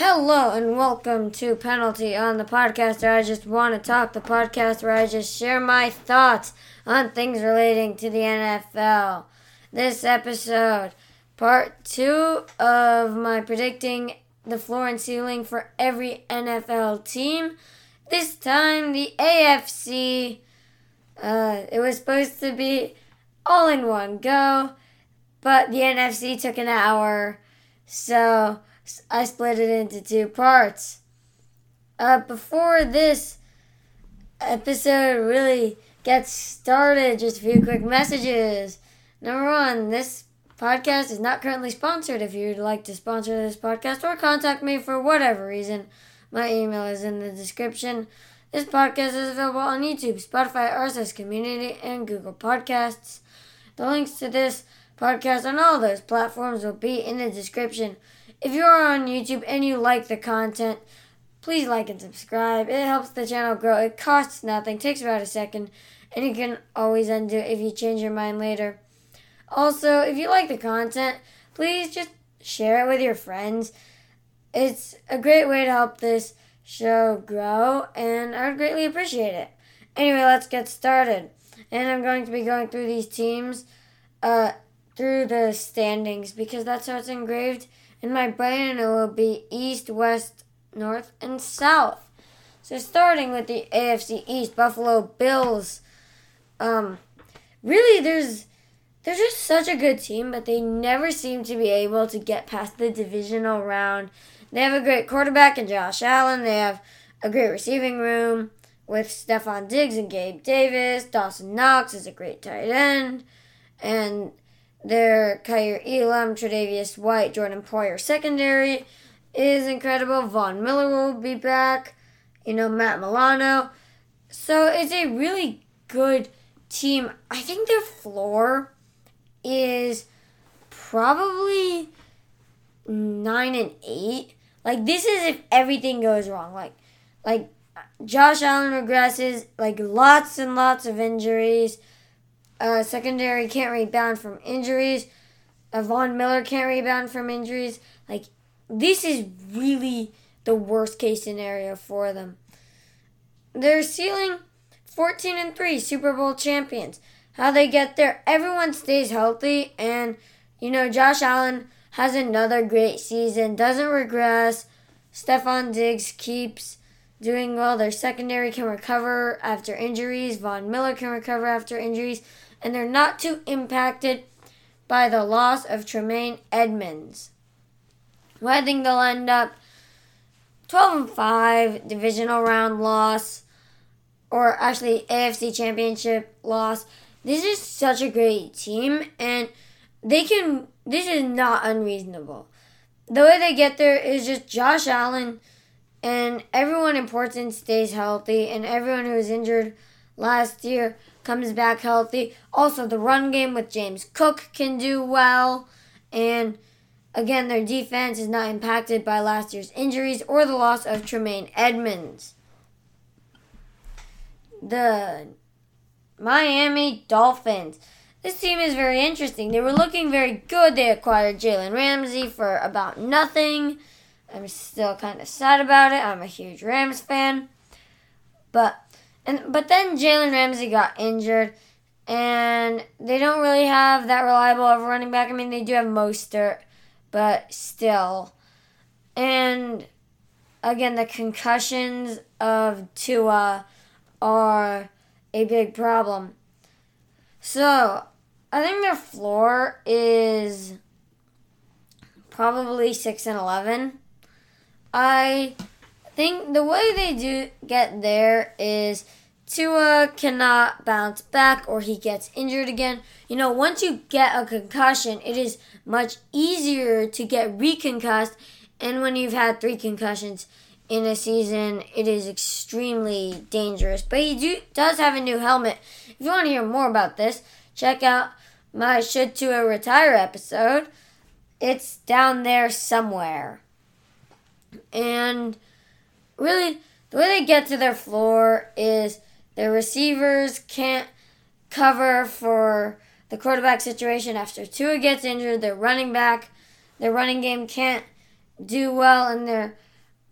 Hello and welcome to Penalty on the podcast where I just want to talk, the podcast where I just share my thoughts on things relating to the NFL. This episode, part two of my predicting the floor and ceiling for every NFL team. This time, the AFC. Uh, it was supposed to be all in one go, but the NFC took an hour, so I split it into two parts. Uh, before this episode really gets started, just a few quick messages. Number one, this podcast is not currently sponsored. If you'd like to sponsor this podcast or contact me for whatever reason, my email is in the description. This podcast is available on YouTube, Spotify, RSS Community, and Google Podcasts. The links to this podcast on all those platforms will be in the description. If you are on YouTube and you like the content, please like and subscribe. It helps the channel grow. It costs nothing, takes about a second, and you can always undo it if you change your mind later. Also, if you like the content, please just share it with your friends. It's a great way to help this show grow, and I would greatly appreciate it. Anyway, let's get started. And I'm going to be going through these teams uh, through the standings because that's how it's engraved in my brain, it will be east, west, north, and south. So starting with the AFC East, Buffalo Bills. Um, really, there's they're just such a good team, but they never seem to be able to get past the divisional round. They have a great quarterback in Josh Allen. They have a great receiving room with Stefon Diggs and Gabe Davis. Dawson Knox is a great tight end. And their Kaiir Elam, Tre'Davious White, Jordan Poyer secondary is incredible. Von Miller will be back. You know, Matt Milano. So it's a really good team. I think their floor is probably nine and eight. Like this is if everything goes wrong. Like like Josh Allen regresses, like lots and lots of injuries. Uh, secondary can't rebound from injuries. Uh, Von Miller can't rebound from injuries. Like, this is really the worst case scenario for them. They're ceiling 14 and 3 Super Bowl champions. How they get there, everyone stays healthy, and you know, Josh Allen has another great season, doesn't regress. Stefon Diggs keeps doing well. Their secondary can recover after injuries. Von Miller can recover after injuries and they're not too impacted by the loss of Tremaine Edmunds. Well, I think they'll end up 12 and 5, divisional round loss, or actually AFC championship loss. This is such a great team, and they can, this is not unreasonable. The way they get there is just Josh Allen and everyone important stays healthy, and everyone who was injured last year comes back healthy. Also, the run game with James Cook can do well. And again, their defense is not impacted by last year's injuries or the loss of Tremaine Edmunds. The Miami Dolphins. This team is very interesting. They were looking very good. They acquired Jalen Ramsey for about nothing. I'm still kind of sad about it. I'm a huge Rams fan. But and but then Jalen Ramsey got injured, and they don't really have that reliable of a running back. I mean, they do have Mostert, but still. And again, the concussions of Tua are a big problem. So I think their floor is probably six and eleven. I think the way they do get there is Tua cannot bounce back or he gets injured again. You know, once you get a concussion, it is much easier to get reconcussed. And when you've had three concussions in a season, it is extremely dangerous. But he do, does have a new helmet. If you want to hear more about this, check out my Should Tua Retire episode. It's down there somewhere. And really, the way they get to their floor is their receivers can't cover for the quarterback situation after Tua gets injured. Their running back, their running game can't do well in their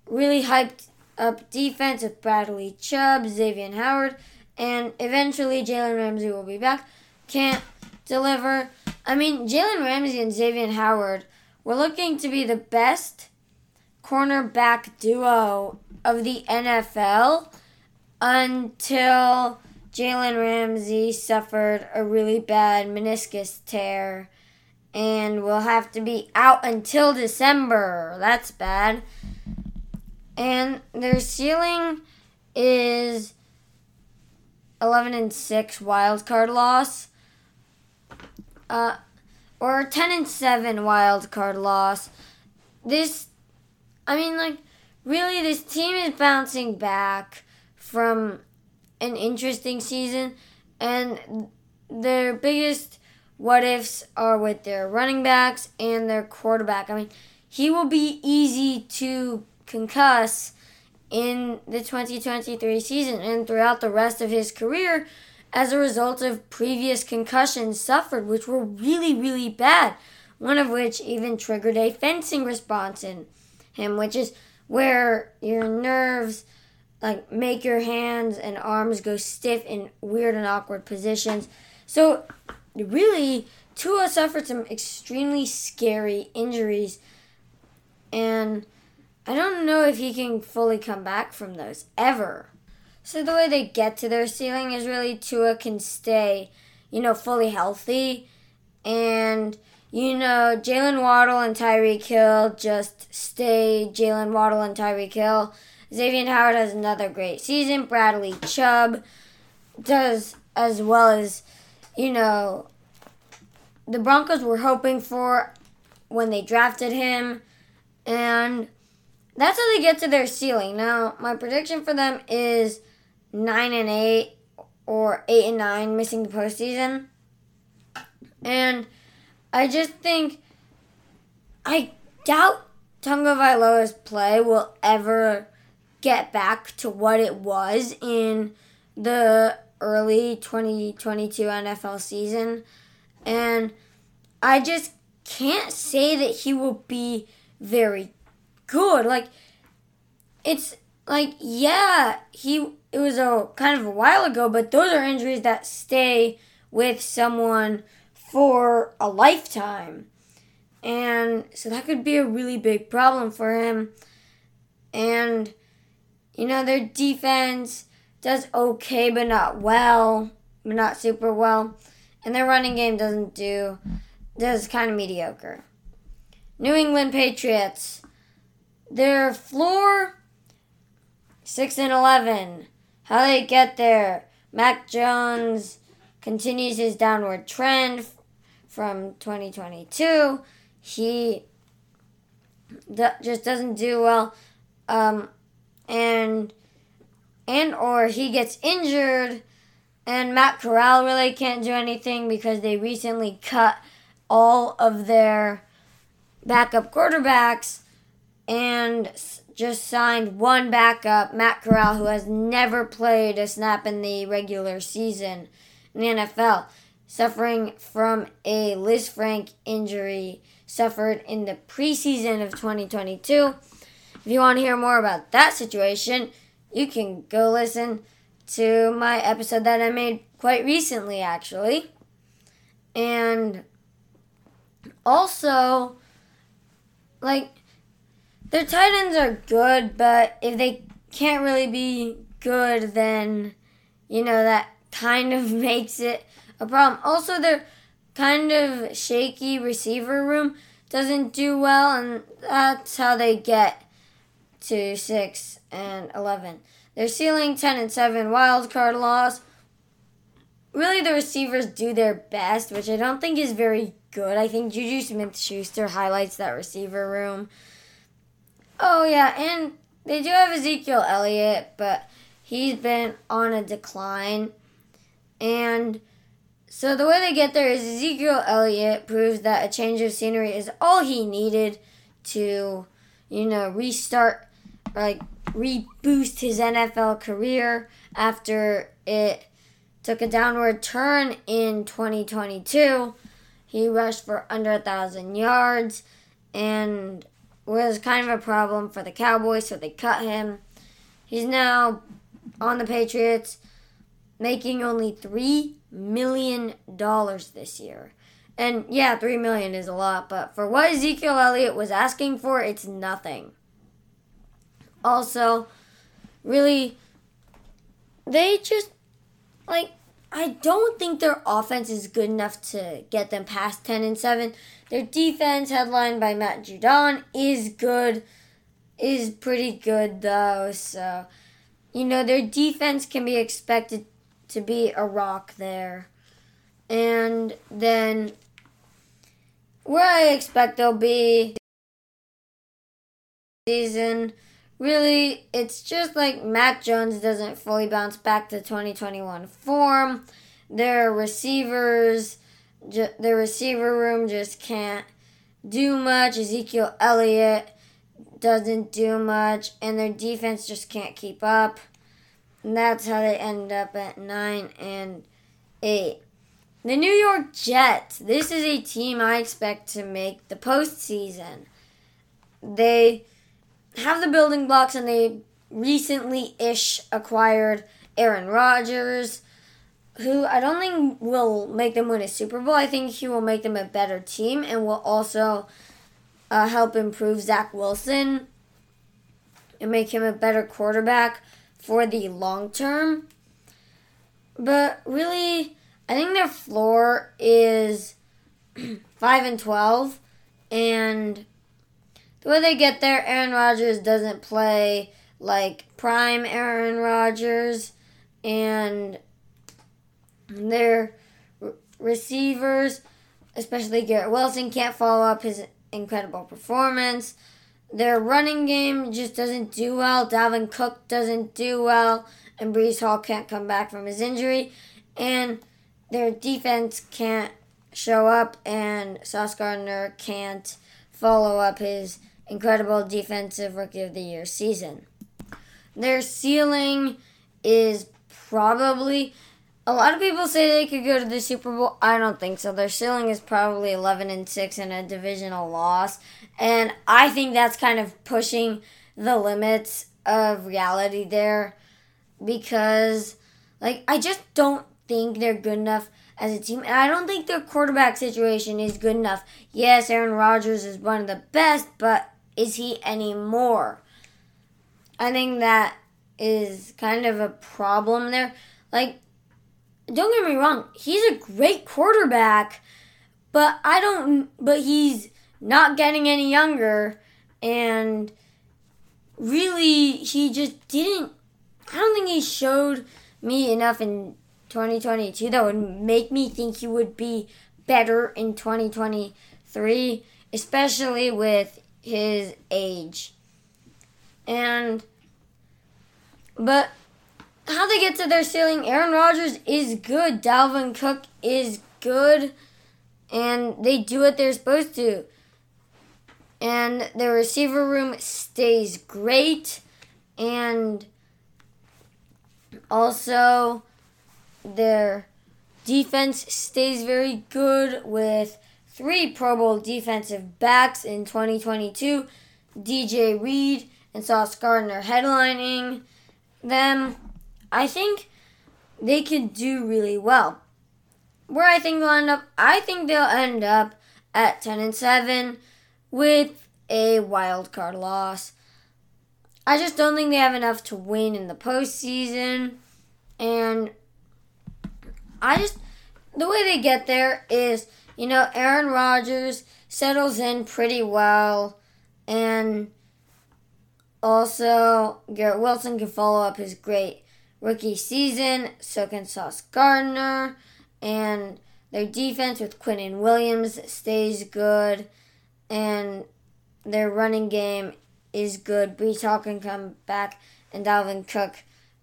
really hyped up defense with Bradley Chubb, Xavier Howard, and eventually Jalen Ramsey will be back. Can't deliver. I mean, Jalen Ramsey and Xavier Howard were looking to be the best cornerback duo of the NFL until Jalen Ramsey suffered a really bad meniscus tear and will have to be out until December. That's bad. And their ceiling is 11 and 6 wild card loss. Uh, or 10 and 7 wild card loss. This I mean like really this team is bouncing back from an interesting season and their biggest what ifs are with their running backs and their quarterback. I mean, he will be easy to concuss in the 2023 season and throughout the rest of his career as a result of previous concussions suffered, which were really, really bad. One of which even triggered a fencing response in him, which is where your nerves like make your hands and arms go stiff in weird and awkward positions. So really, Tua suffered some extremely scary injuries, and I don't know if he can fully come back from those ever. So the way they get to their ceiling is really Tua can stay, you know, fully healthy, and you know Jaylen Waddle and Tyreek Hill just stay Jaylen Waddle and Tyreek Hill. Xavier Howard has another great season. Bradley Chubb does as well as you know, the Broncos were hoping for when they drafted him. And that's how they get to their ceiling. Now, my prediction for them is 9 and 8 or 8 and 9, missing the postseason. And I just think, I doubt Tagovailoa's play will ever get back to what it was in the early 2022 NFL season. And I just can't say that he will be very good. Like, it's like, yeah, he it was a kind of a while ago, but those are injuries that stay with someone for a lifetime. And so that could be a really big problem for him. And, you know, their defense does okay, but not well, but not super well. And their running game doesn't do, does kind of mediocre. New England Patriots, their floor, 6 and 11. How they get there? Mac Jones continues his downward trend from 2022. He just doesn't do well. Um, and and or he gets injured and Matt Corral really can't do anything because they recently cut all of their backup quarterbacks and just signed one backup, Matt Corral, who has never played a snap in the regular season in the NFL, suffering from a Liz Lisfranc injury suffered in the preseason of 2022. If you want to hear more about that situation, you can go listen to my episode that I made quite recently, actually. And also, like, their tight ends are good, but if they can't really be good, then, you know, that kind of makes it a problem. Also, their kind of shaky receiver room doesn't do well, and that's how they get to 6 and 11. Their ceiling 10 and 7 wild card loss. Really, the receivers do their best, which I don't think is very good. I think Juju Smith Schuster highlights that receiver room. Oh, yeah, and they do have Ezekiel Elliott, but he's been on a decline. And so the way they get there is Ezekiel Elliott proves that a change of scenery is all he needed to, you know, restart like reboost his NFL career after it took a downward turn in 2022. He rushed for under a thousand yards, and was kind of a problem for the Cowboys, so they cut him. He's now on the Patriots, making only three million dollars this year. And yeah, three million is a lot, but for what Ezekiel Elliott was asking for, it's nothing. Also, really, they just like I don't think their offense is good enough to get them past 10 and 7. Their defense, headlined by Matt Judon, is good, is pretty good though. So, you know, their defense can be expected to be a rock there. And then where I expect they'll be season really, it's just like Matt Jones doesn't fully bounce back to 2021 form. Their receivers, their receiver room just can't do much. Ezekiel Elliott doesn't do much, and their defense just can't keep up. And that's how they end up at 9 and 8. The New York Jets. This is a team I expect to make the postseason. They have the building blocks and they recently ish acquired Aaron Rodgers, who I don't think will make them win a Super Bowl. I think he will make them a better team and will also uh, help improve Zach Wilson and make him a better quarterback for the long term. But really, I think their floor is 5 and 12 and way they get there, Aaron Rodgers doesn't play like prime Aaron Rodgers, and their receivers, especially Garrett Wilson, can't follow up his incredible performance. Their running game just doesn't do well. Dalvin Cook doesn't do well, and Breece Hall can't come back from his injury, and their defense can't show up, and Sauce Gardner can't follow up his incredible defensive rookie of the year season. Their ceiling is probably a lot of people say they could go to the Super Bowl. I don't think so. Their ceiling is probably 11 and 6 and a divisional loss. And I think that's kind of pushing the limits of reality there because like I just don't think they're good enough as a team. And I don't think their quarterback situation is good enough. Yes, Aaron Rodgers is one of the best, but is he anymore? I think that is kind of a problem there. Like, don't get me wrong, he's a great quarterback, but I don't, but he's not getting any younger, and really, he just didn't, I don't think he showed me enough in 2022 that would make me think he would be better in 2023, especially with his age. And but how they get to their ceiling, Aaron Rodgers is good, Dalvin Cook is good, and they do what they're supposed to. And their receiver room stays great, and also their defense stays very good with three Pro Bowl defensive backs in 2022 DJ Reed and Sauce Gardner headlining them. I think they could do really well. Where I think they'll end up, I think they'll end up at 10 and 7 with a wild card loss. I just don't think they have enough to win in the postseason. And I just, the way they get there is you know, Aaron Rodgers settles in pretty well, and also Garrett Wilson can follow up his great rookie season. So can Sauce Gardner, and their defense with Quinnen Williams stays good, and their running game is good. Breece Hall can come back, and Dalvin Cook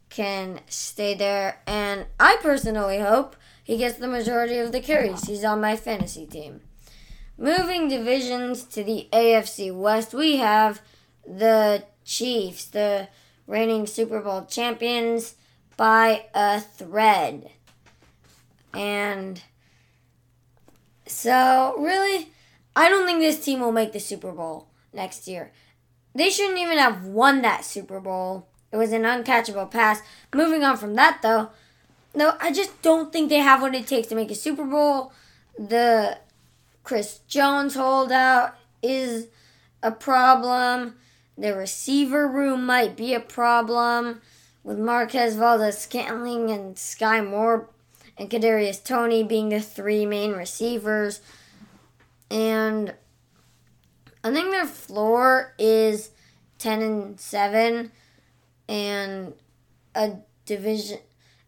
can stay there. And I personally hope he gets the majority of the carries. He's on my fantasy team. Moving divisions to the AFC West, we have the Chiefs, the reigning Super Bowl champions, by a thread. And so, really, I don't think this team will make the Super Bowl. next year. They shouldn't even have won that Super Bowl. It was an uncatchable pass. Moving on from that, though, no, I just don't think they have what it takes to make a Super Bowl. The Chris Jones holdout is a problem. The receiver room might be a problem with Marquez Valdes Scantling and Skyy Moore and Kadarius Toney being the three main receivers. And I think their floor is 10 and 7 and a division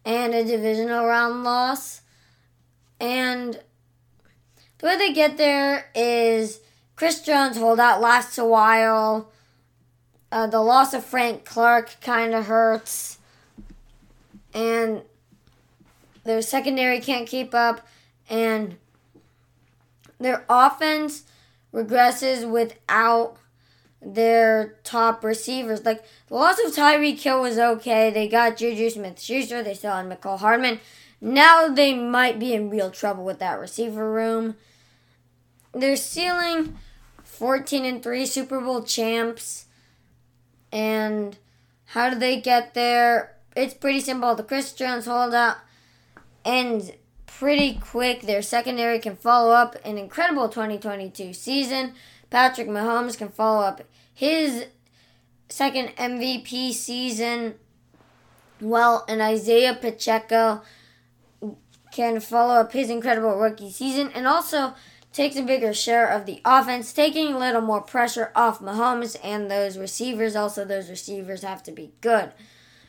and a divisional round loss. And the way they get there is Chris Jones holdout lasts a while. Uh, the loss of Frank Clark kind of hurts. And their secondary can't keep up. And their offense regresses without their top receivers. Like the loss of Tyreek Hill was okay. They got Juju Smith Schuster, they still had Mecole Hardman. Now they might be in real trouble with that receiver room. They're ceiling 14 and 3 Super Bowl champs. And how do they get there? It's pretty simple. The Chris Jones holdout ends pretty quick. Their secondary can follow up an incredible 2022 season. Patrick Mahomes can follow up his second MVP season well, and Isiah Pacheco can follow up his incredible rookie season and also takes a bigger share of the offense, taking a little more pressure off Mahomes and those receivers. Also, those receivers have to be good.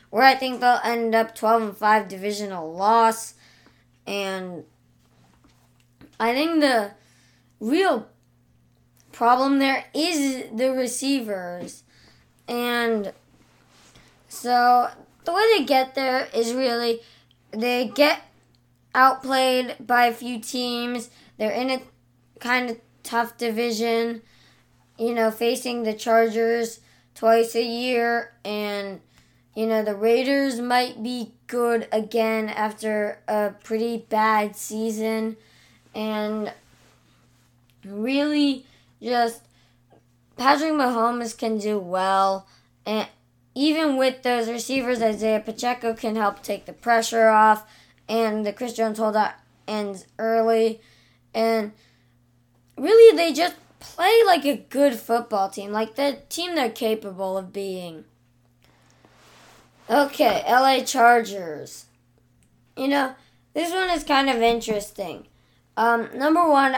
Where I think they'll end up 12 and 5 divisional loss. And I think the real problem there is the receivers. And so the way they get there is really they get outplayed by a few teams. They're in a kind of tough division, you know, facing the Chargers twice a year and you know, the Raiders might be good again after a pretty bad season and really just Patrick Mahomes can do well, and even with those receivers, Isiah Pacheco can help take the pressure off, and the Chris Jones holdout ends early, and really they just play like a good football team, like the team they're capable of being. Okay, LA Chargers. You know, this one is kind of interesting. Um, number one,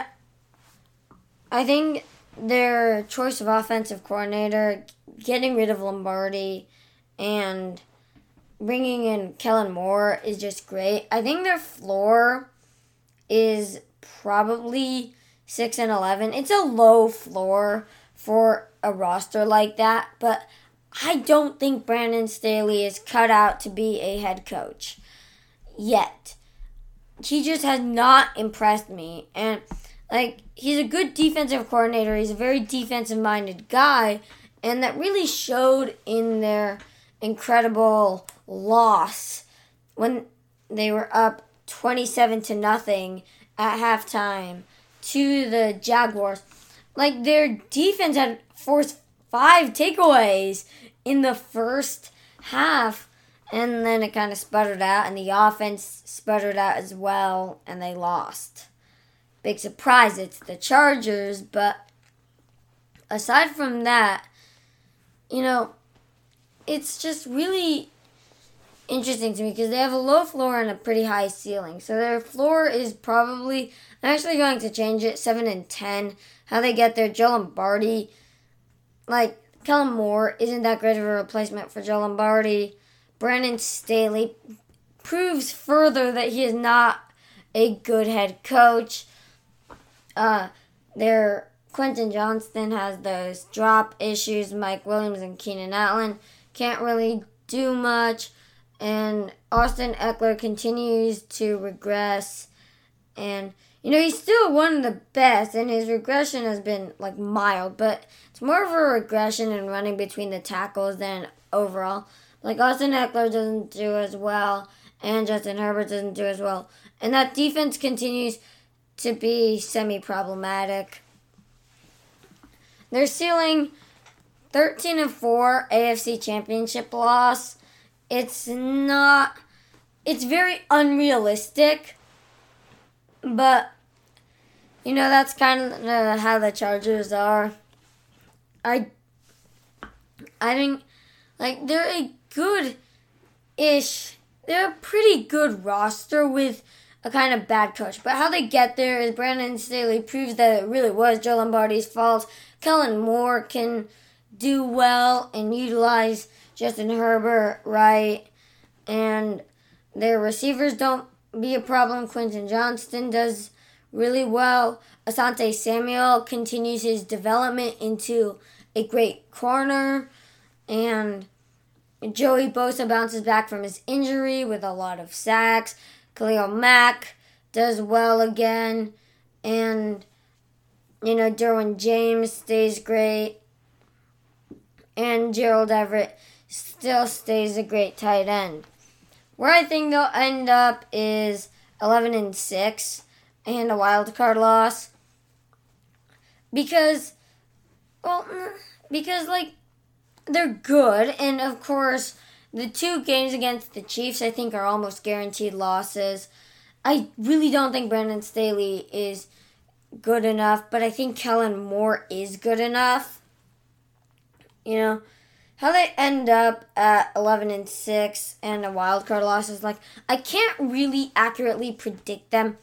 I think their choice of offensive coordinator, getting rid of Lombardi, and bringing in Kellen Moore is just great. I think their floor is probably 6 and 11. It's a low floor for a roster like that, but I don't think Brandon Staley is cut out to be a head coach yet. He just has not impressed me. And like he's a good defensive coordinator. He's a very defensive minded guy, and that really showed in their incredible loss when they were up 27 to nothing at halftime to the Jaguars. Like their defense had forced five takeaways in the first half and then it kind of sputtered out and the offense sputtered out as well and they lost big surprise. It's the Chargers, but aside from that, you know, it's just really interesting to me because they have a low floor and a pretty high ceiling. So their floor is probably I'm actually going to change it seven and ten. How they get there, Joe Lombardi, like Kellen Moore isn't that great of a replacement for Joe Lombardi. Brandon Staley proves further that he is not a good head coach. Uh, their Quentin Johnston has those drop issues. Mike Williams and Keenan Allen can't really do much, and Austin Ekeler continues to regress. And you know he's still one of the best, and his regression has been like mild, but it's more of a regression in running between the tackles than overall. Like Austin Ekeler doesn't do as well, and Justin Herbert doesn't do as well, and that defense continues to be semi problematic. They're ceiling 13 and 4 AFC Championship loss. It's not it's very unrealistic. But you know that's kind of how the Chargers are. I I think like they're a good ish. They're a pretty good roster with a kind of bad coach. But how they get there is Brandon Staley proves that it really was Joe Lombardi's fault. Kellen Moore can do well and utilize Justin Herbert right. And their receivers don't be a problem. Quentin Johnston does really well. Asante Samuel continues his development into a great corner. And Joey Bosa bounces back from his injury with a lot of sacks. Khalil Mack does well again. And, you know, Derwin James stays great. And Gerald Everett still stays a great tight end. Where I think they'll end up is 11 and 6 and a wild card loss. Because, well, mm, because, like, they're good. And, of course, the two games against the Chiefs, I think, are almost guaranteed losses. I really don't think Brandon Staley is good enough, but I think Kellen Moore is good enough. You know, how they end up at 11 and 6 and a wild card loss is like, I can't really accurately predict them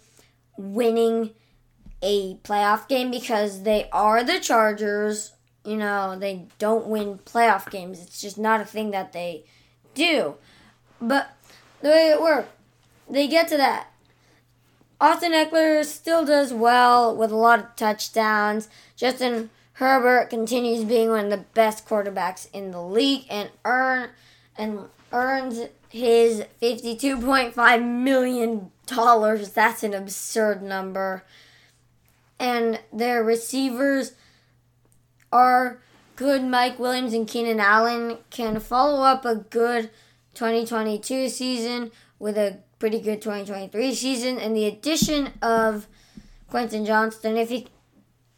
winning a playoff game because they are the Chargers. You know, they don't win playoff games. It's just not a thing that they do. But the way it works, they get to that. Austin Ekeler still does well with a lot of touchdowns. Justin Herbert continues being one of the best quarterbacks in the league and earn and earns his fifty-two point five million dollars. That's an absurd number. And their receivers are good Mike Williams and Keenan Allen can follow up a good 2022 season with a pretty good 2023 season, and the addition of Quentin Johnston, if he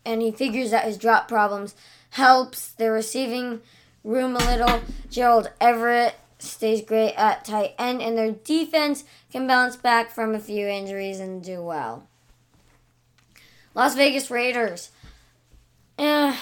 and he figures out his drop problems, helps the receiving room a little. Gerald Everett stays great at tight end, and their defense can bounce back from a few injuries and do well. Las Vegas Raiders. Eh,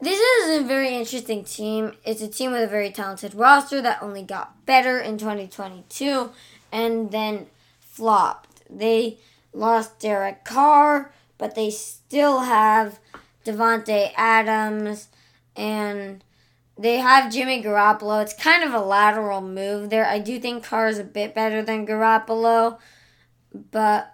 this is a very interesting team. It's a team with a very talented roster that only got better in 2022 and then flopped. They lost Derek Carr, but they still have Davante Adams and they have Jimmy Garoppolo. It's kind of a lateral move there. I do think Carr is a bit better than Garoppolo, but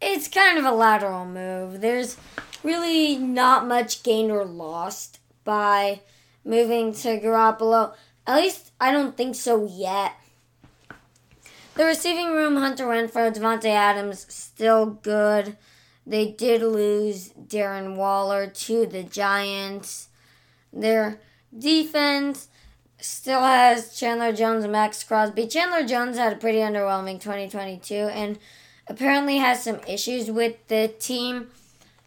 it's kind of a lateral move. There's really not much gained or lost by moving to Garoppolo. At least I don't think so yet. The receiving room, Hunter Renfrow, Davante Adams, still good. They did lose Darren Waller to the Giants. Their defense still has Chandler Jones and Maxx Crosby. Chandler Jones had a pretty underwhelming 2022 and apparently has some issues with the team.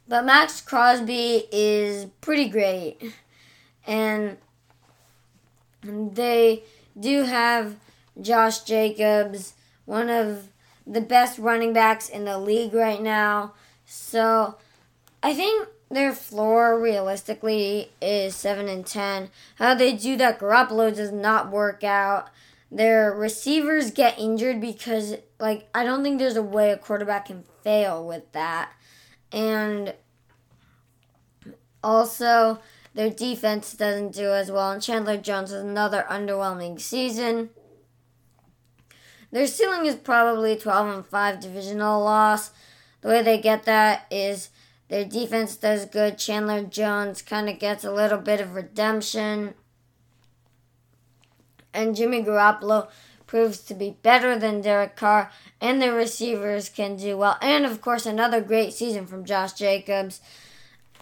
But Maxx Crosby is pretty great. And they do have Josh Jacobs, one of the best running backs in the league right now. So I think their floor realistically is 7 and 10. How they do that, Garoppolo does not work out. Their receivers get injured because, like, I don't think there's a way a quarterback can fail with that. And also, their defense doesn't do as well. And Chandler Jones has another underwhelming season. Their ceiling is probably 12 and 5 divisional loss. The way they get that is their defense does good. Chandler Jones kind of gets a little bit of redemption. And Jimmy Garoppolo proves to be better than Derek Carr, and the receivers can do well. And of course, another great season from Josh Jacobs.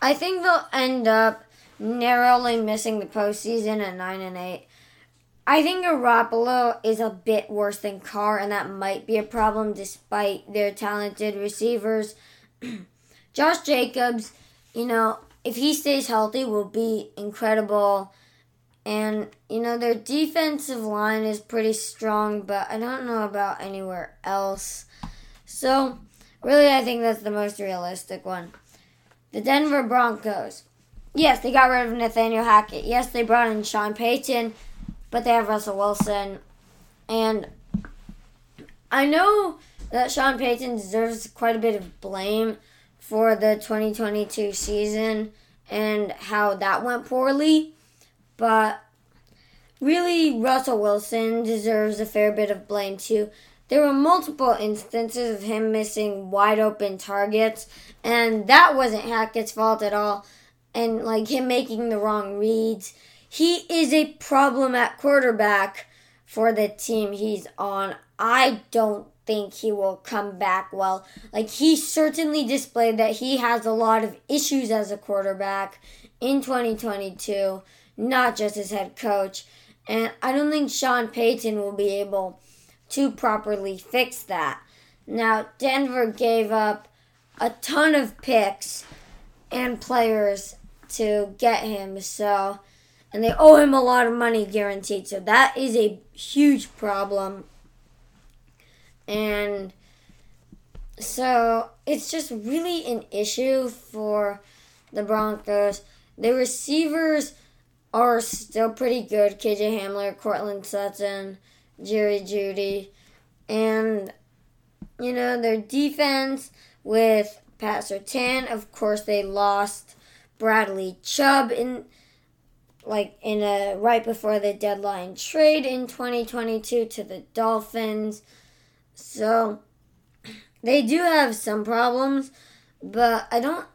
I think they'll end up narrowly missing the postseason at 9 and 8. I think Garoppolo is a bit worse than Carr, and that might be a problem despite their talented receivers. Josh Jacobs, you know, if he stays healthy, will be incredible. And, you know, their defensive line is pretty strong, but I don't know about anywhere else. So, really, I think that's the most realistic one. The Denver Broncos. Yes, they got rid of Nathaniel Hackett. Yes, they brought in Sean Payton, but they have Russell Wilson. And I know that Sean Payton deserves quite a bit of blame for the 2022 season and how that went poorly. But really, Russell Wilson deserves a fair bit of blame too. There were multiple instances of him missing wide open targets, and that wasn't Hackett's fault at all. And like him making the wrong reads. He is a problem at quarterback for the team he's on. I don't think he will come back well. Like he certainly displayed that he has a lot of issues as a quarterback in 2022 not just as head coach. And I don't think Sean Payton will be able to properly fix that. Now, Denver gave up a ton of picks and players to get him, so and they owe him a lot of money guaranteed. So that is a huge problem. And so it's just really an issue for the Broncos. The receivers are still pretty good. KJ Hamler, Courtland Sutton, Jerry Jeudy, and you know their defense with Pat Surtain. Of course, they lost Bradley Chubb in like in a right before the deadline trade in 2022 to the Dolphins. So they do have some problems, but I don't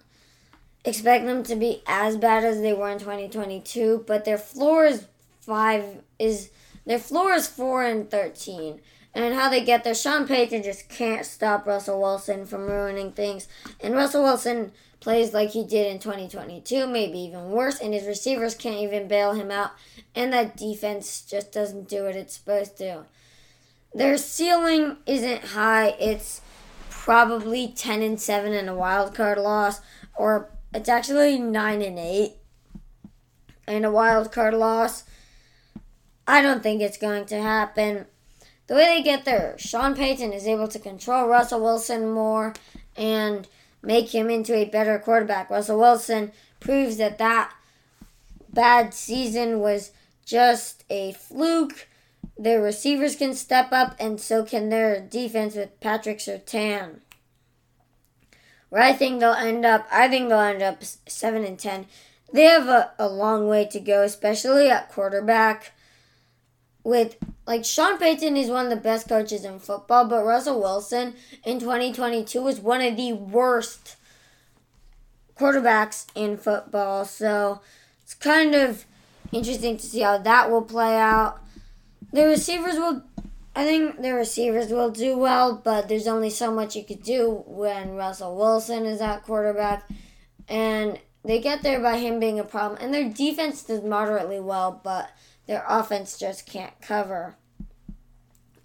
expect them to be as bad as they were in 2022, but their floor is five is their floor is four and 13. And how they get there, Sean Payton just can't stop Russell Wilson from ruining things. And Russell Wilson plays like he did in 2022, maybe even worse, and his receivers can't even bail him out. And that defense just doesn't do what it's supposed to. Their ceiling isn't high. It's probably 10 and 7 and a wild card loss, or it's actually nine and eight, and a wild card loss. I don't think it's going to happen. The way they get there, Sean Payton is able to control Russell Wilson more and make him into a better quarterback. Russell Wilson proves that that bad season was just a fluke. Their receivers can step up, and so can their defense with Patrick Surtain where I think they'll end up. I think they'll end up seven and ten. They have a, a long way to go, especially at quarterback. With like Sean Payton is one of the best coaches in football, but Russell Wilson in 2022 was one of the worst quarterbacks in football. So it's kind of interesting to see how that will play out. The receivers will I think the receivers will do well, but there's only so much you could do when Russell Wilson is at quarterback. And they get there by him being a problem. And their defense does moderately well, but their offense just can't cover.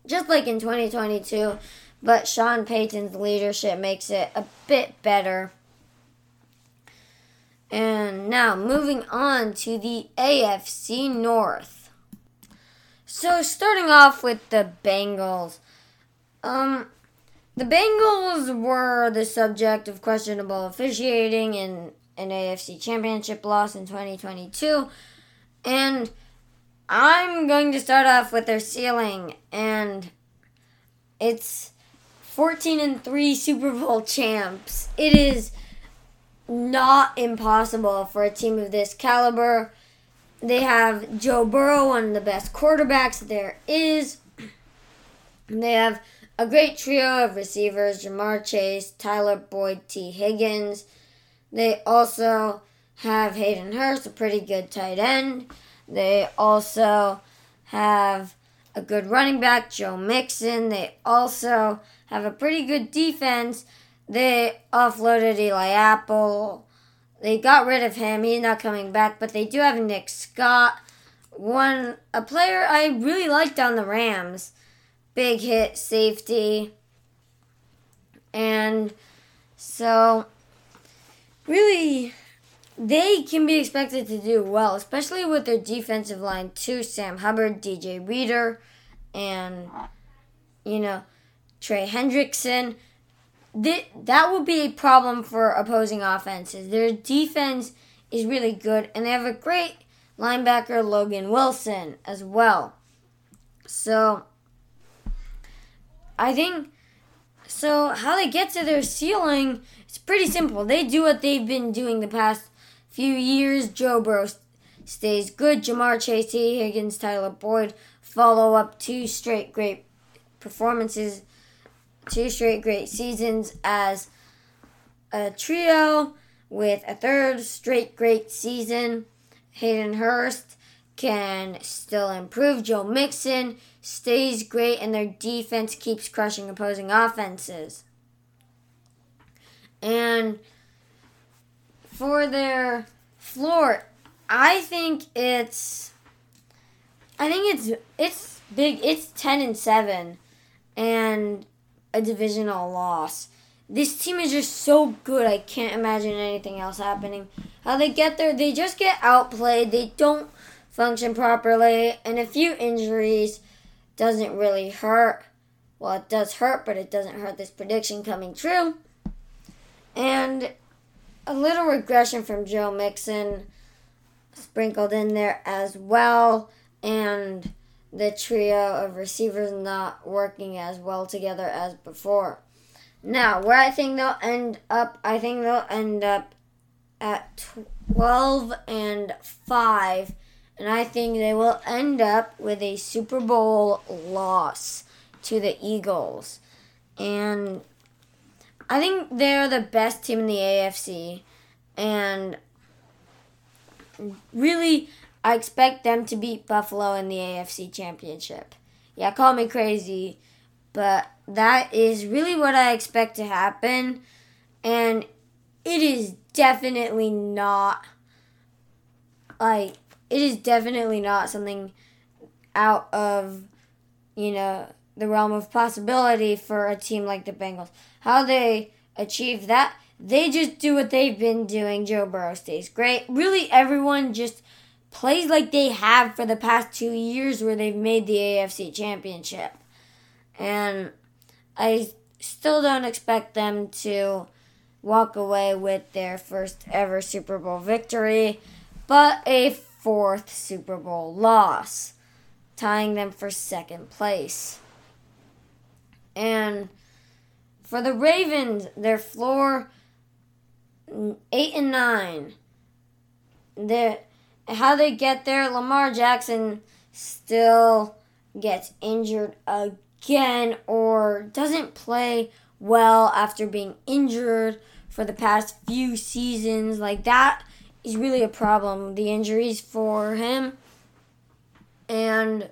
Just like in 2022, but Sean Payton's leadership makes it a bit better. And now moving on to the AFC North. So starting off with the Bengals, um, the Bengals were the subject of questionable officiating in an AFC Championship loss in 2022, and I'm going to start off with their ceiling, and it's 14 and 3 Super Bowl champs. It is not impossible for a team of this caliber they have Joe Burrow, one of the best quarterbacks there is. They have a great trio of receivers Ja'Marr Chase, Tyler Boyd, Tee Higgins. They also have Hayden Hurst, a pretty good tight end. They also have a good running back, Joe Mixon. They also have a pretty good defense. They offloaded Eli Apple. They got rid of him. He's not coming back, but they do have Nick Scott. One a player I really liked on the Rams. Big hit safety. And so really they can be expected to do well, especially with their defensive line too. Sam Hubbard, DJ Reader, and you know Trey Hendrickson. That that will be a problem for opposing offenses. Their defense is really good, and they have a great linebacker Logan Wilson as well. So I think so how they get to their ceiling it's pretty simple. They do what they've been doing the past few years. Joe Burrow stays good. Ja'Marr Chase, Tee Higgins, Tyler Boyd follow up two straight great performances, two straight great seasons as a trio with a third straight great season. Hayden Hurst can still improve. Joe Mixon stays great, and their defense keeps crushing opposing offenses. And for their floor, I think it's I think it's it's big. It's 10 and 7 and a divisional loss. This team is just so good. I can't imagine anything else happening. How they get there, they just get outplayed. They don't function properly, and a few injuries doesn't really hurt. Well, it does hurt, but it doesn't hurt this prediction coming true. And a little regression from Joe Mixon sprinkled in there as well. And the trio of receivers not working as well together as before. Now, where I think they'll end up, I think they'll end up at 12 and 5 and I think they will end up with a Super Bowl loss to the Eagles. And I think they're the best team in the AFC. And really, I expect them to beat Buffalo in the AFC Championship. Yeah, call me crazy, but that is really what I expect to happen. And it is definitely not like it is definitely not something out of you know the realm of possibility for a team like the Bengals. How they achieve that? They just do what they've been doing. Joe Burrow stays great. Really, everyone just plays like they have for the past two years where they've made the AFC Championship. And I still don't expect them to walk away with their first ever Super Bowl victory, but a fourth Super Bowl loss, tying them for second place. And for the Ravens, their floor eight and nine. Their how they get there, Lamar Jackson still gets injured again or doesn't play well after being injured for the past few seasons. Like that is really a problem. The injuries for him and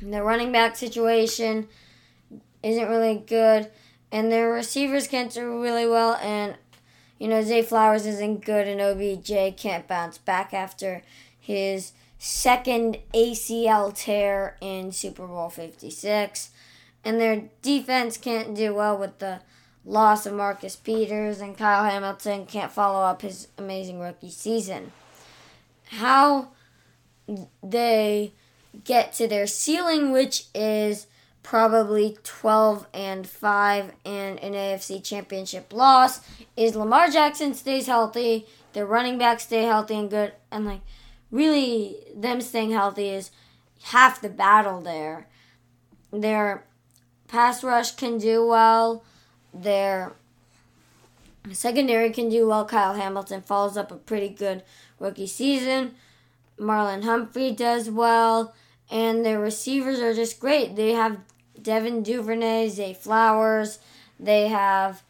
the running back situation isn't really good, and their receivers can't do really well, and you know Zay Flowers isn't good, and OBJ can't bounce back after his second ACL tear in Super Bowl 56, and their defense can't do well with the loss of Marcus Peters, and Kyle Hamilton can't follow up his amazing rookie season. How they get to their ceiling, which is probably 12 and 5 and an AFC championship loss, is Lamar Jackson stays healthy, their running backs stay healthy and good, and like really them staying healthy is half the battle there. Their pass rush can do well their secondary can do well. Kyle Hamilton follows up a pretty good rookie season. Marlon Humphrey does well. And their receivers are just great. They have Devin Duvernay, Zay Flowers. They have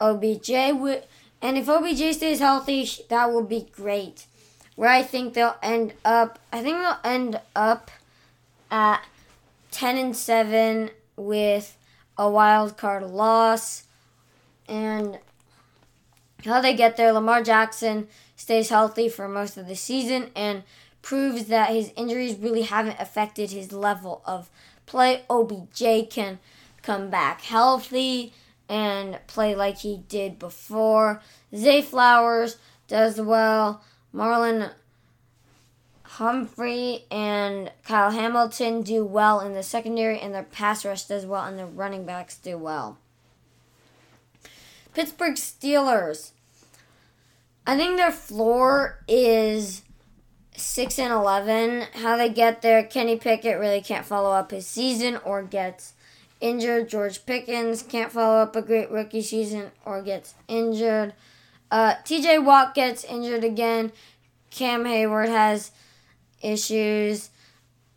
OBJ. And if OBJ stays healthy, that will be great. Where I think they'll end up, I think they'll end up at 10 and 7 with a wild card loss. And how they get there, Lamar Jackson stays healthy for most of the season and proves that his injuries really haven't affected his level of play. OBJ can come back healthy and play like he did before. Zay Flowers does well. Marlon Humphrey and Kyle Hamilton do well in the secondary, and their pass rush does well, and their running backs do well. Pittsburgh Steelers. I think their floor is six and eleven. How they get there, Kenny Pickett really can't follow up his season or gets injured. George Pickens can't follow up a great rookie season or gets injured. Uh, T.J. Watt gets injured again. Cam Heyward has issues.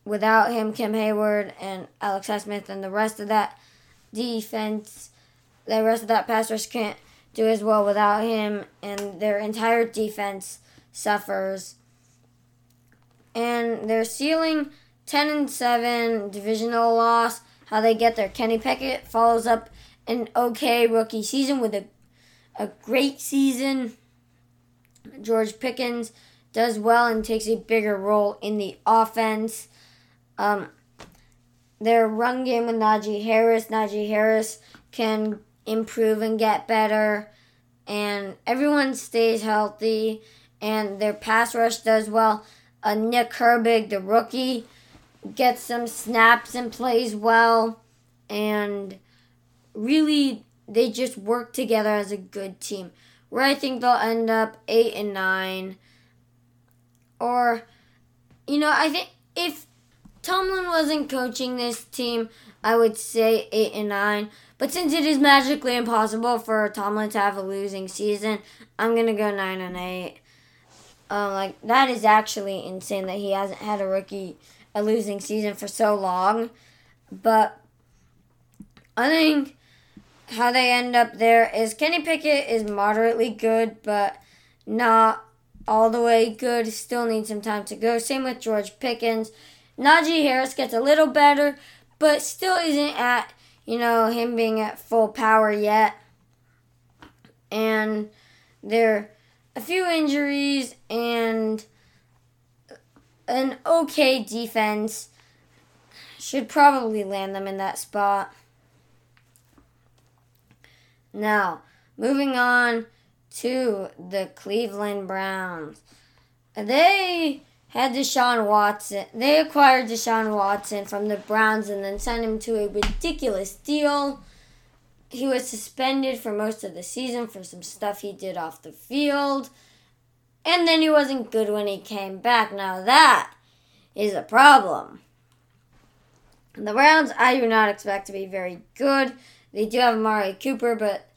Without him, Cam Heyward and Alex Highsmith and the rest of that defense, the rest of that pass rush can't do as well without him, and their entire defense suffers. And their ceiling 10 and 7 divisional loss. How they get there. Kenny Pickett follows up an okay rookie season with a, a great season. George Pickens does well and takes a bigger role in the offense. Um, their run game with Najee Harris. Najee Harris can improve and get better, and everyone stays healthy, and their pass rush does well. Uh, Nick Herbig, the rookie, gets some snaps and plays well, and really they just work together as a good team. Where I think they'll end up eight and nine or you know, I think if Tomlin wasn't coaching this team, I would say eight and nine. But since it is magically impossible for Tomlin to have a losing season, I'm gonna go nine and eight. Um, like that is actually insane that he hasn't had a rookie a losing season for so long. But I think how they end up there is Kenny Pickett is moderately good, but not all the way good. Still needs some time to go. Same with George Pickens. Najee Harris gets a little better, but still isn't at, you know, him being at full power yet. And there are a few injuries and an okay defense should probably land them in that spot. Now, moving on to the Cleveland Browns. They had Deshaun Watson. They acquired Deshaun Watson from the Browns and then sent him to a ridiculous deal. He was suspended for most of the season for some stuff he did off the field. And then he wasn't good when he came back. Now that is a problem. The Browns, I do not expect to be very good. They do have Amari Cooper, but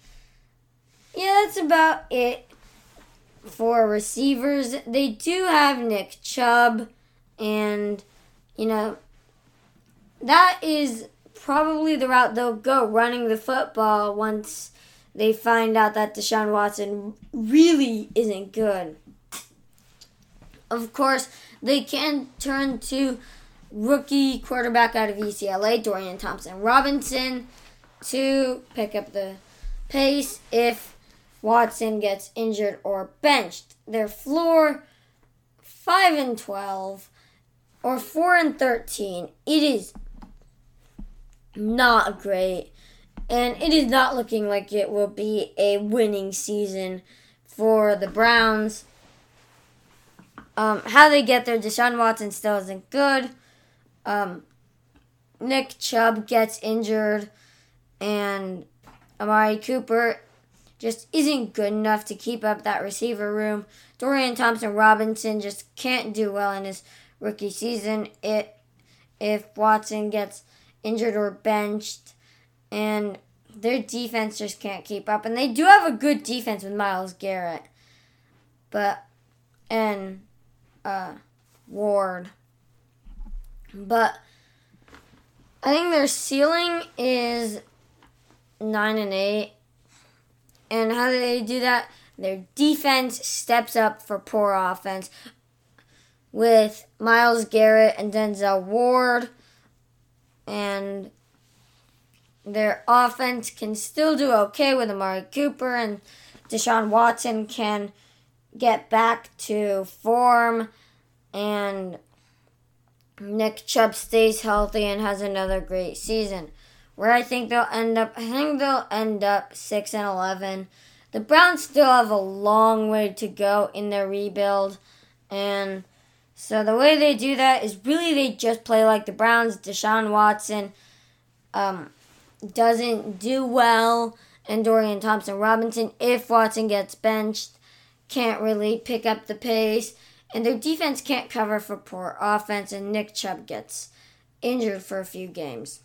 yeah, that's about it for receivers. They do have Nick Chubb, and, you know, that is probably the route they'll go running the football once they find out that Deshaun Watson really isn't good. Of course, they can turn to rookie quarterback out of UCLA, Dorian Thompson Robinson, to pick up the pace if Watson gets injured or benched. Their floor 5 and 12 or 4 and 13. It is not great and it is not looking like it will be a winning season for the Browns. Um, how they get there, Deshaun Watson still isn't good. Um, Nick Chubb gets injured, and Amari Cooper just isn't good enough to keep up that receiver room. Dorian Thompson Robinson just can't do well in his rookie season. It if Watson gets injured or benched, and their defense just can't keep up. And they do have a good defense with Myles Garrett, but and uh, Ward, but I think their ceiling is nine and eight and how do they do that? Their defense steps up for poor offense with Myles Garrett and Denzel Ward. And their offense can still do okay with Amari Cooper and Deshaun Watson can get back to form and Nick Chubb stays healthy and has another great season. Where I think they'll end up, I think they'll end up 6 and 11. The Browns still have a long way to go in their rebuild. And so the way they do that is really they just play like the Browns. Deshaun Watson um, doesn't do well, and Dorian Thompson Robinson, if Watson gets benched, can't really pick up the pace. And their defense can't cover for poor offense, and Nick Chubb gets injured for a few games.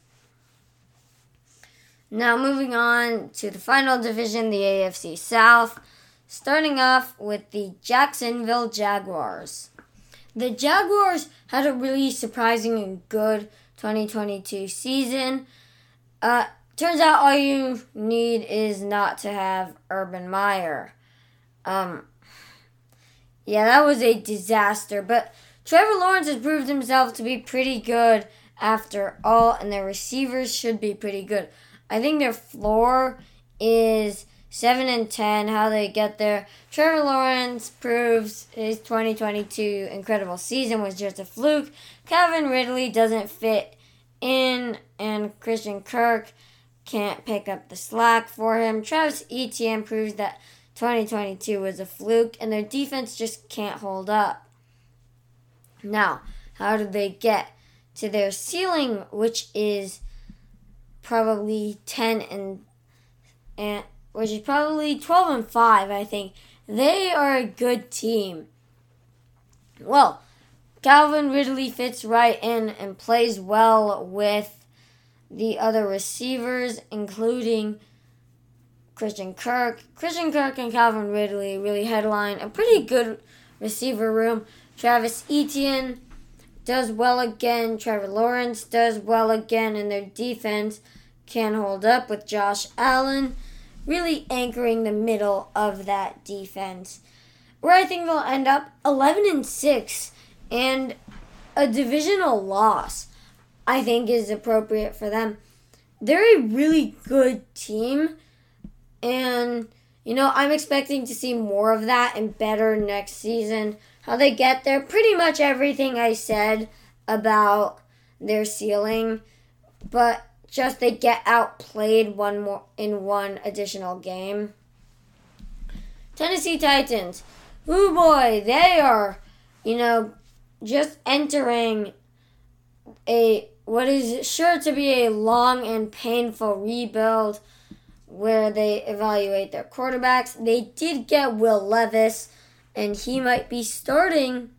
Now, moving on to the final division, the AFC South, starting off with the Jacksonville Jaguars. The Jaguars had a really surprising and good 2022 season. Uh, turns out all you need is not to have Urban Meyer. Um, yeah, that was a disaster, but Trevor Lawrence has proved himself to be pretty good after all, and their receivers should be pretty good. I think their floor is 7 and 10, how they get there. Trevor Lawrence proves his 2022 incredible season was just a fluke. Calvin Ridley doesn't fit in, and Christian Kirk can't pick up the slack for him. Travis Etienne proves that 2022 was a fluke, and their defense just can't hold up. Now, how do they get to their ceiling, which is probably 10 and and which is probably 12 and 5, I think. They are a good team. Well, Calvin Ridley fits right in and plays well with the other receivers, including Christian Kirk. Christian Kirk and Calvin Ridley really headline a pretty good receiver room. Travis Etienne does well again. Trevor Lawrence does well again, and their defense can hold up with Josh Allen really anchoring the middle of that defense. Where I think they'll end up 11 and 6 and a divisional loss, I think is appropriate for them. They're a really good team and you know, I'm expecting to see more of that and better next season. How they get there, pretty much everything I said about their ceiling, but just they get outplayed one more in one additional game. Tennessee Titans. Oh boy, they are, you know, just entering a what is sure to be a long and painful rebuild where they evaluate their quarterbacks. They did get Will Levis, and he might be starting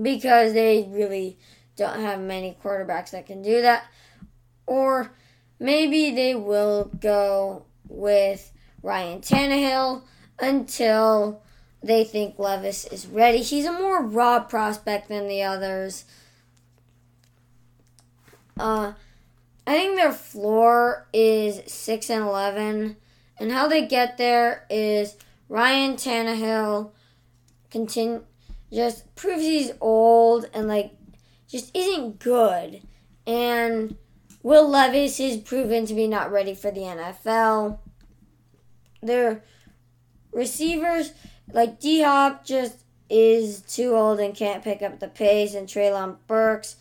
because they really don't have many quarterbacks that can do that. Or maybe they will go with Ryan Tannehill until they think Levis is ready. He's a more raw prospect than the others. Uh, I think their floor is 6 and 11. And how they get there is Ryan Tannehill continue just proves he's old and like just isn't good. And Will Levis is proven to be not ready for the NFL. Their receivers, like D Hop, just is too old and can't pick up the pace, and Treylon Burks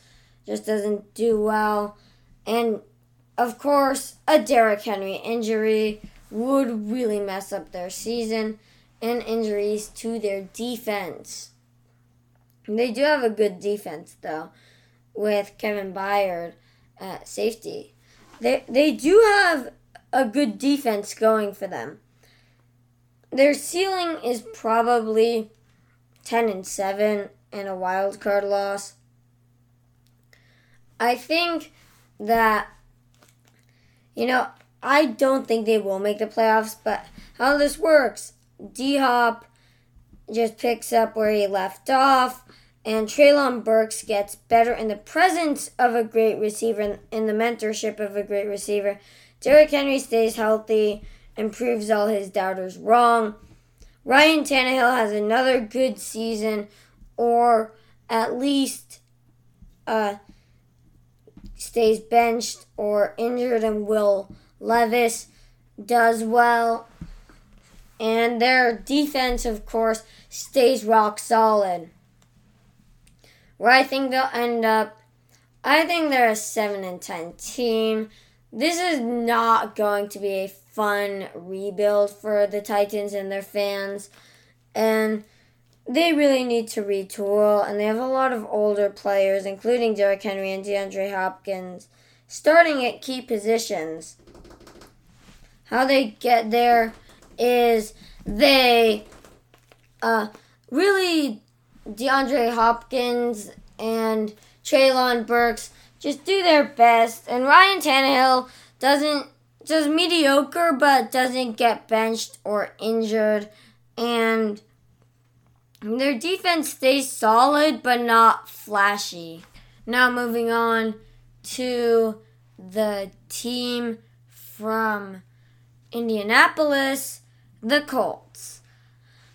just doesn't do well. And of course, a Derrick Henry injury would really mess up their season, and injuries to their defense. They do have a good defense, though, with Kevin Byard safety. They they do have a good defense going for them. Their ceiling is probably 10 and 7 and a wild card loss. I think that you know, I don't think they will make the playoffs, but how this works, D Hop just picks up where he left off and Treylon Burks gets better in the presence of a great receiver, in the mentorship of a great receiver. Derrick Henry stays healthy and proves all his doubters wrong. Ryan Tannehill has another good season, or at least uh, stays benched or injured, and Will Levis does well. And their defense, of course, stays rock solid where I think they'll end up. I think they're a 7 and 10 team. this is not going to be a fun rebuild for the Titans and their fans. And they really need to retool, and they have a lot of older players, including Derrick Henry and DeAndre Hopkins, starting at key positions. How they get there is they uh, really DeAndre Hopkins and Treylon Burks just do their best, and Ryan Tannehill doesn't does mediocre, but doesn't get benched or injured, and their defense stays solid but not flashy. Now moving on to the team from Indianapolis, the Colts.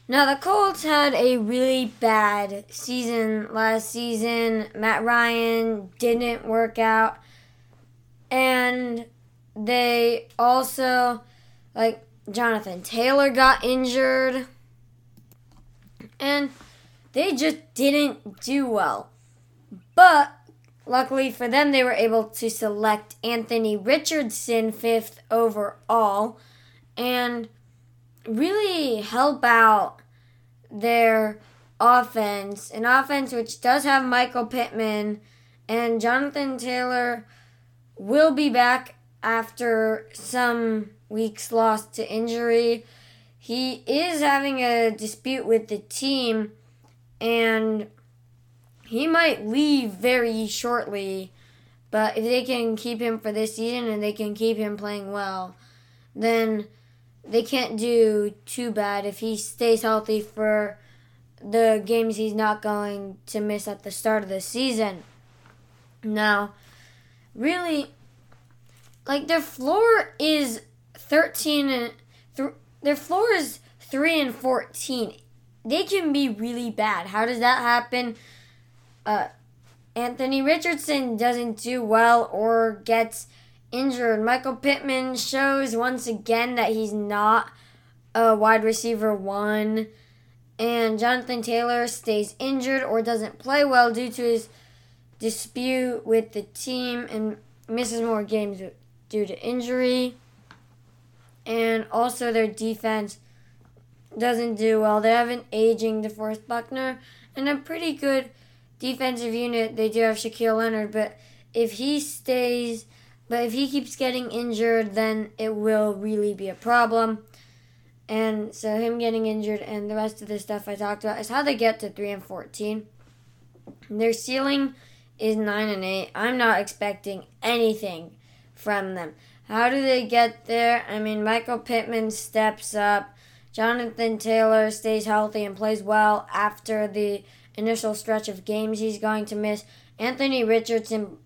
Now the Colts had a really bad season last season. Matt Ryan didn't work out and they also like Jonathan Taylor got injured and they just didn't do well. But luckily for them, they were able to select Anthony Richardson fifth overall and really help out their offense. An offense which does have Michael Pittman and Jonathan Taylor will be back after some weeks lost to injury. He is having a dispute with the team and he might leave very shortly. But if they can keep him for this season and they can keep him playing well, then they can't do too bad if he stays healthy for the games he's not going to miss at the start of the season. Now, really, like their floor is 13 and th- their floor is 3 and 14. They can be really bad. How does that happen? Uh, Anthony Richardson doesn't do well or gets injured. Michael Pittman shows once again that he's not a wide receiver one. And Jonathan Taylor stays injured or doesn't play well due to his dispute with the team and misses more games due to injury and also their defense doesn't do well. They have an aging DeForest Buckner and a pretty good defensive unit. They do have Shaquille Leonard, but if he stays, but if he keeps getting injured, then it will really be a problem. And so him getting injured and the rest of the stuff I talked about is how they get to three and fourteen. Their ceiling is nine and eight. I'm not expecting anything from them. How do they get there? I mean, Michael Pittman steps up. Jonathan Taylor stays healthy and plays well after the initial stretch of games he's going to miss. Anthony Richardson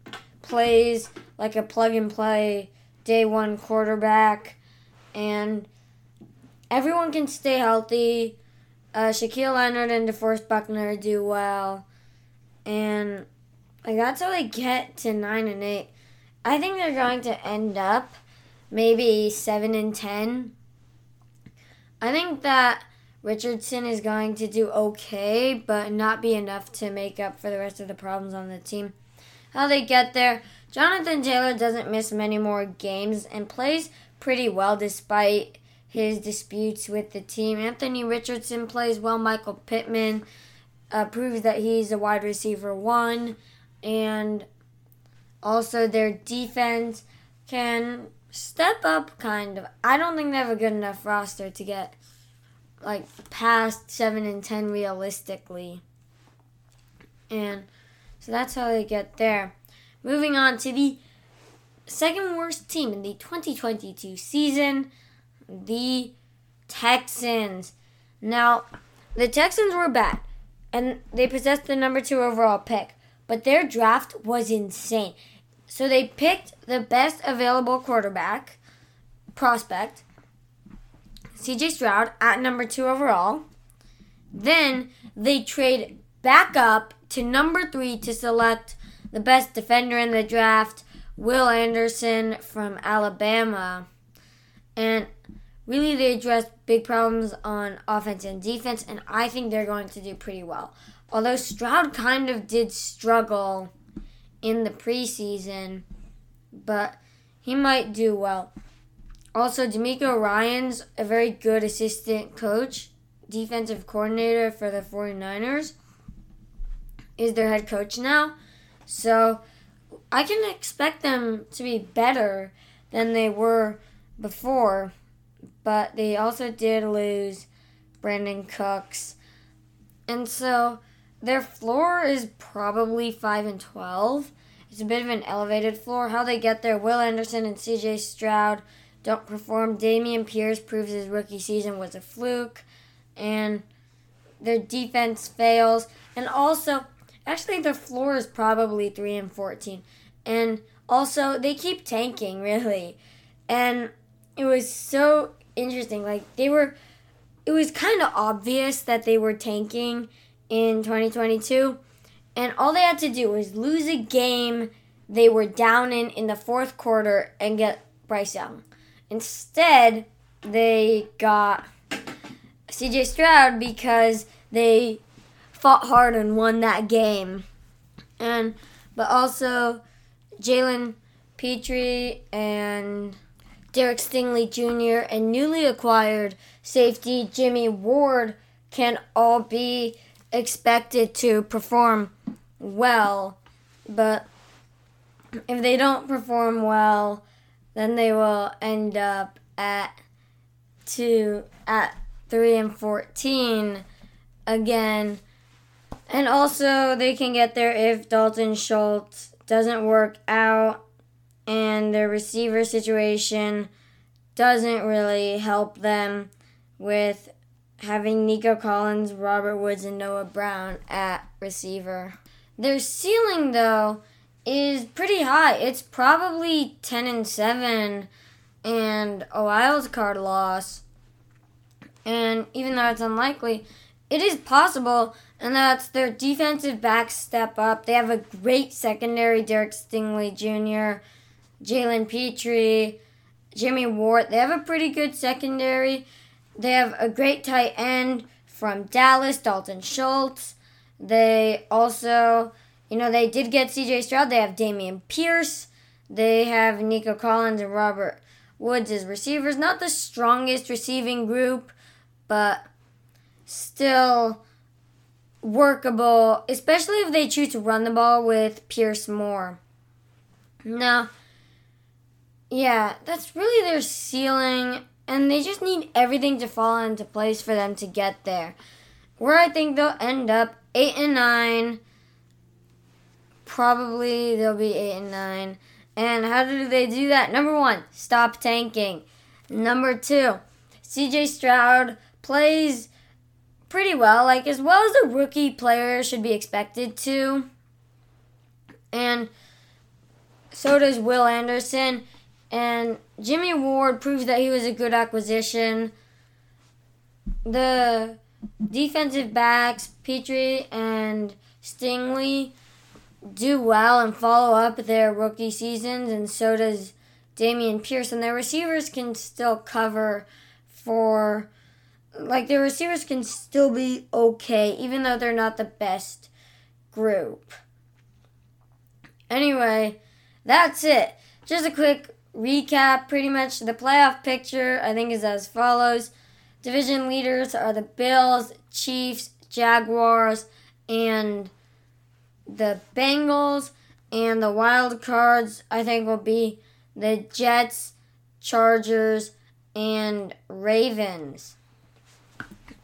plays like a plug and play day one quarterback. And everyone can stay healthy. Uh, Shaquille Leonard and DeForest Buckner do well. And like that's how they get to nine and eight. I think they're going to end up maybe 7 and 10. I think that Richardson is going to do okay, but not be enough to make up for the rest of the problems on the team. How they get there, Jonathan Taylor doesn't miss many more games and plays pretty well despite his disputes with the team. Anthony Richardson plays well. Michael Pittman uh, proves that he's a wide receiver one, and also, their defense can step up kind of. I don't think they have a good enough roster to get like past 7 and 10 realistically. And so that's how they get there. Moving on to the second worst team in the 2022 season, the Texans. Now, the Texans were bad, and they possessed the number two overall pick but their draft was insane. So they picked the best available quarterback prospect, CJ Stroud, at number two overall. Then they trade back up to number three to select the best defender in the draft, Will Anderson from Alabama. And really, they addressed big problems on offense and defense, and I think they're going to do pretty well. Although Stroud kind of did struggle in the preseason, but he might do well. Also, DeMeco Ryans a very good assistant coach, defensive coordinator for the 49ers, is their head coach now. So I can expect them to be better than they were before, but they also did lose Brandin Cooks. And so their floor is probably 5 and 12. It's a bit of an elevated floor. How they get there, Will Anderson and CJ Stroud don't perform. Dameon Pierce proves his rookie season was a fluke. And their defense fails. And also, actually, their floor is probably 3 and 14. And also, they keep tanking, really. And it was so interesting. Like, they were, it was kind of obvious that they were tanking in 2022. And all they had to do was lose a game they were down in in the fourth quarter and get Bryce Young. Instead, they got CJ Stroud because they fought hard and won that game. And but also Jalen Pitre and Derek Stingley Jr. and newly acquired safety Jimmy Ward can all be expected to perform well, but if they don't perform well, then they will end up at two at three and fourteen again. And also they can get there if Dalton Schultz doesn't work out and their receiver situation doesn't really help them with having Nico Collins, Robert Woods, and Noah Brown at receiver. Their ceiling, though, is pretty high. It's probably 10 and 7 and a wild card loss. And even though it's unlikely, it is possible, and that's their defensive back step up. They have a great secondary, Derek Stingley Jr., Jalen Pitre, Jimmy Ward. They have a pretty good secondary. They have a great tight end from Dallas, Dalton Schultz. They also, you know, they did get CJ Stroud. They have Dameon Pierce. They have Nico Collins and Robert Woods as receivers. Not the strongest receiving group, but still workable, especially if they choose to run the ball with Pierce more. Now, yeah, that's really their ceiling and they just need everything to fall into place for them to get there. Where I think they'll end up eight and nine. Probably they'll be eight and nine. And how do they do that? Number one, stop tanking. Number two, CJ Stroud plays pretty well, like as well as a rookie player should be expected to. And so does Will Anderson. And Jimmy Ward proves that he was a good acquisition. The defensive backs, Pitre and Stingley, do well and follow up their rookie seasons, and so does Dameon Pierce. And their receivers can still cover for, like, the receivers can still be okay, even though they're not the best group. Anyway, that's it. Just a quick recap pretty much the playoff picture I think is as follows. Division leaders are the Bills, Chiefs, Jaguars, and the Bengals. And the wild cards I think will be the Jets, Chargers, and Ravens.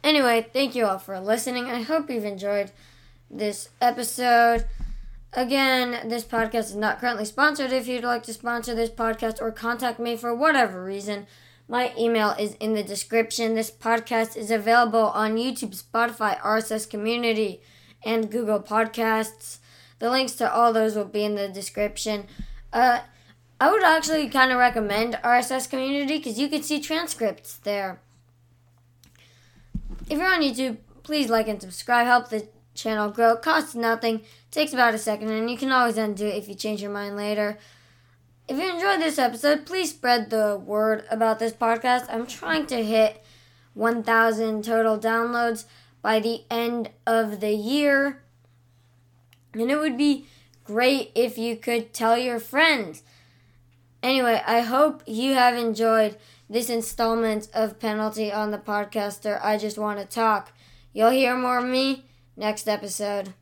Anyway, thank you all for listening. I hope you've enjoyed this episode. Again, this podcast is not currently sponsored. If you'd like to sponsor this podcast or contact me for whatever reason, my email is in the description. This podcast is available on YouTube, Spotify, RSS Community, and Google Podcasts. The links to all those will be in the description. Uh, I would actually kind of recommend RSS Community because you can see transcripts there. If you're on YouTube, please like and subscribe. Help the channel grow. It costs nothing. Takes about a second, and you can always undo it if you change your mind later. If you enjoyed this episode, please spread the word about this podcast. I'm trying to hit 1,000 total downloads by the end of the year. And it would be great if you could tell your friends. Anyway, I hope you have enjoyed this installment of Penalty on the Podcaster. I just want to talk. You'll hear more of me next episode.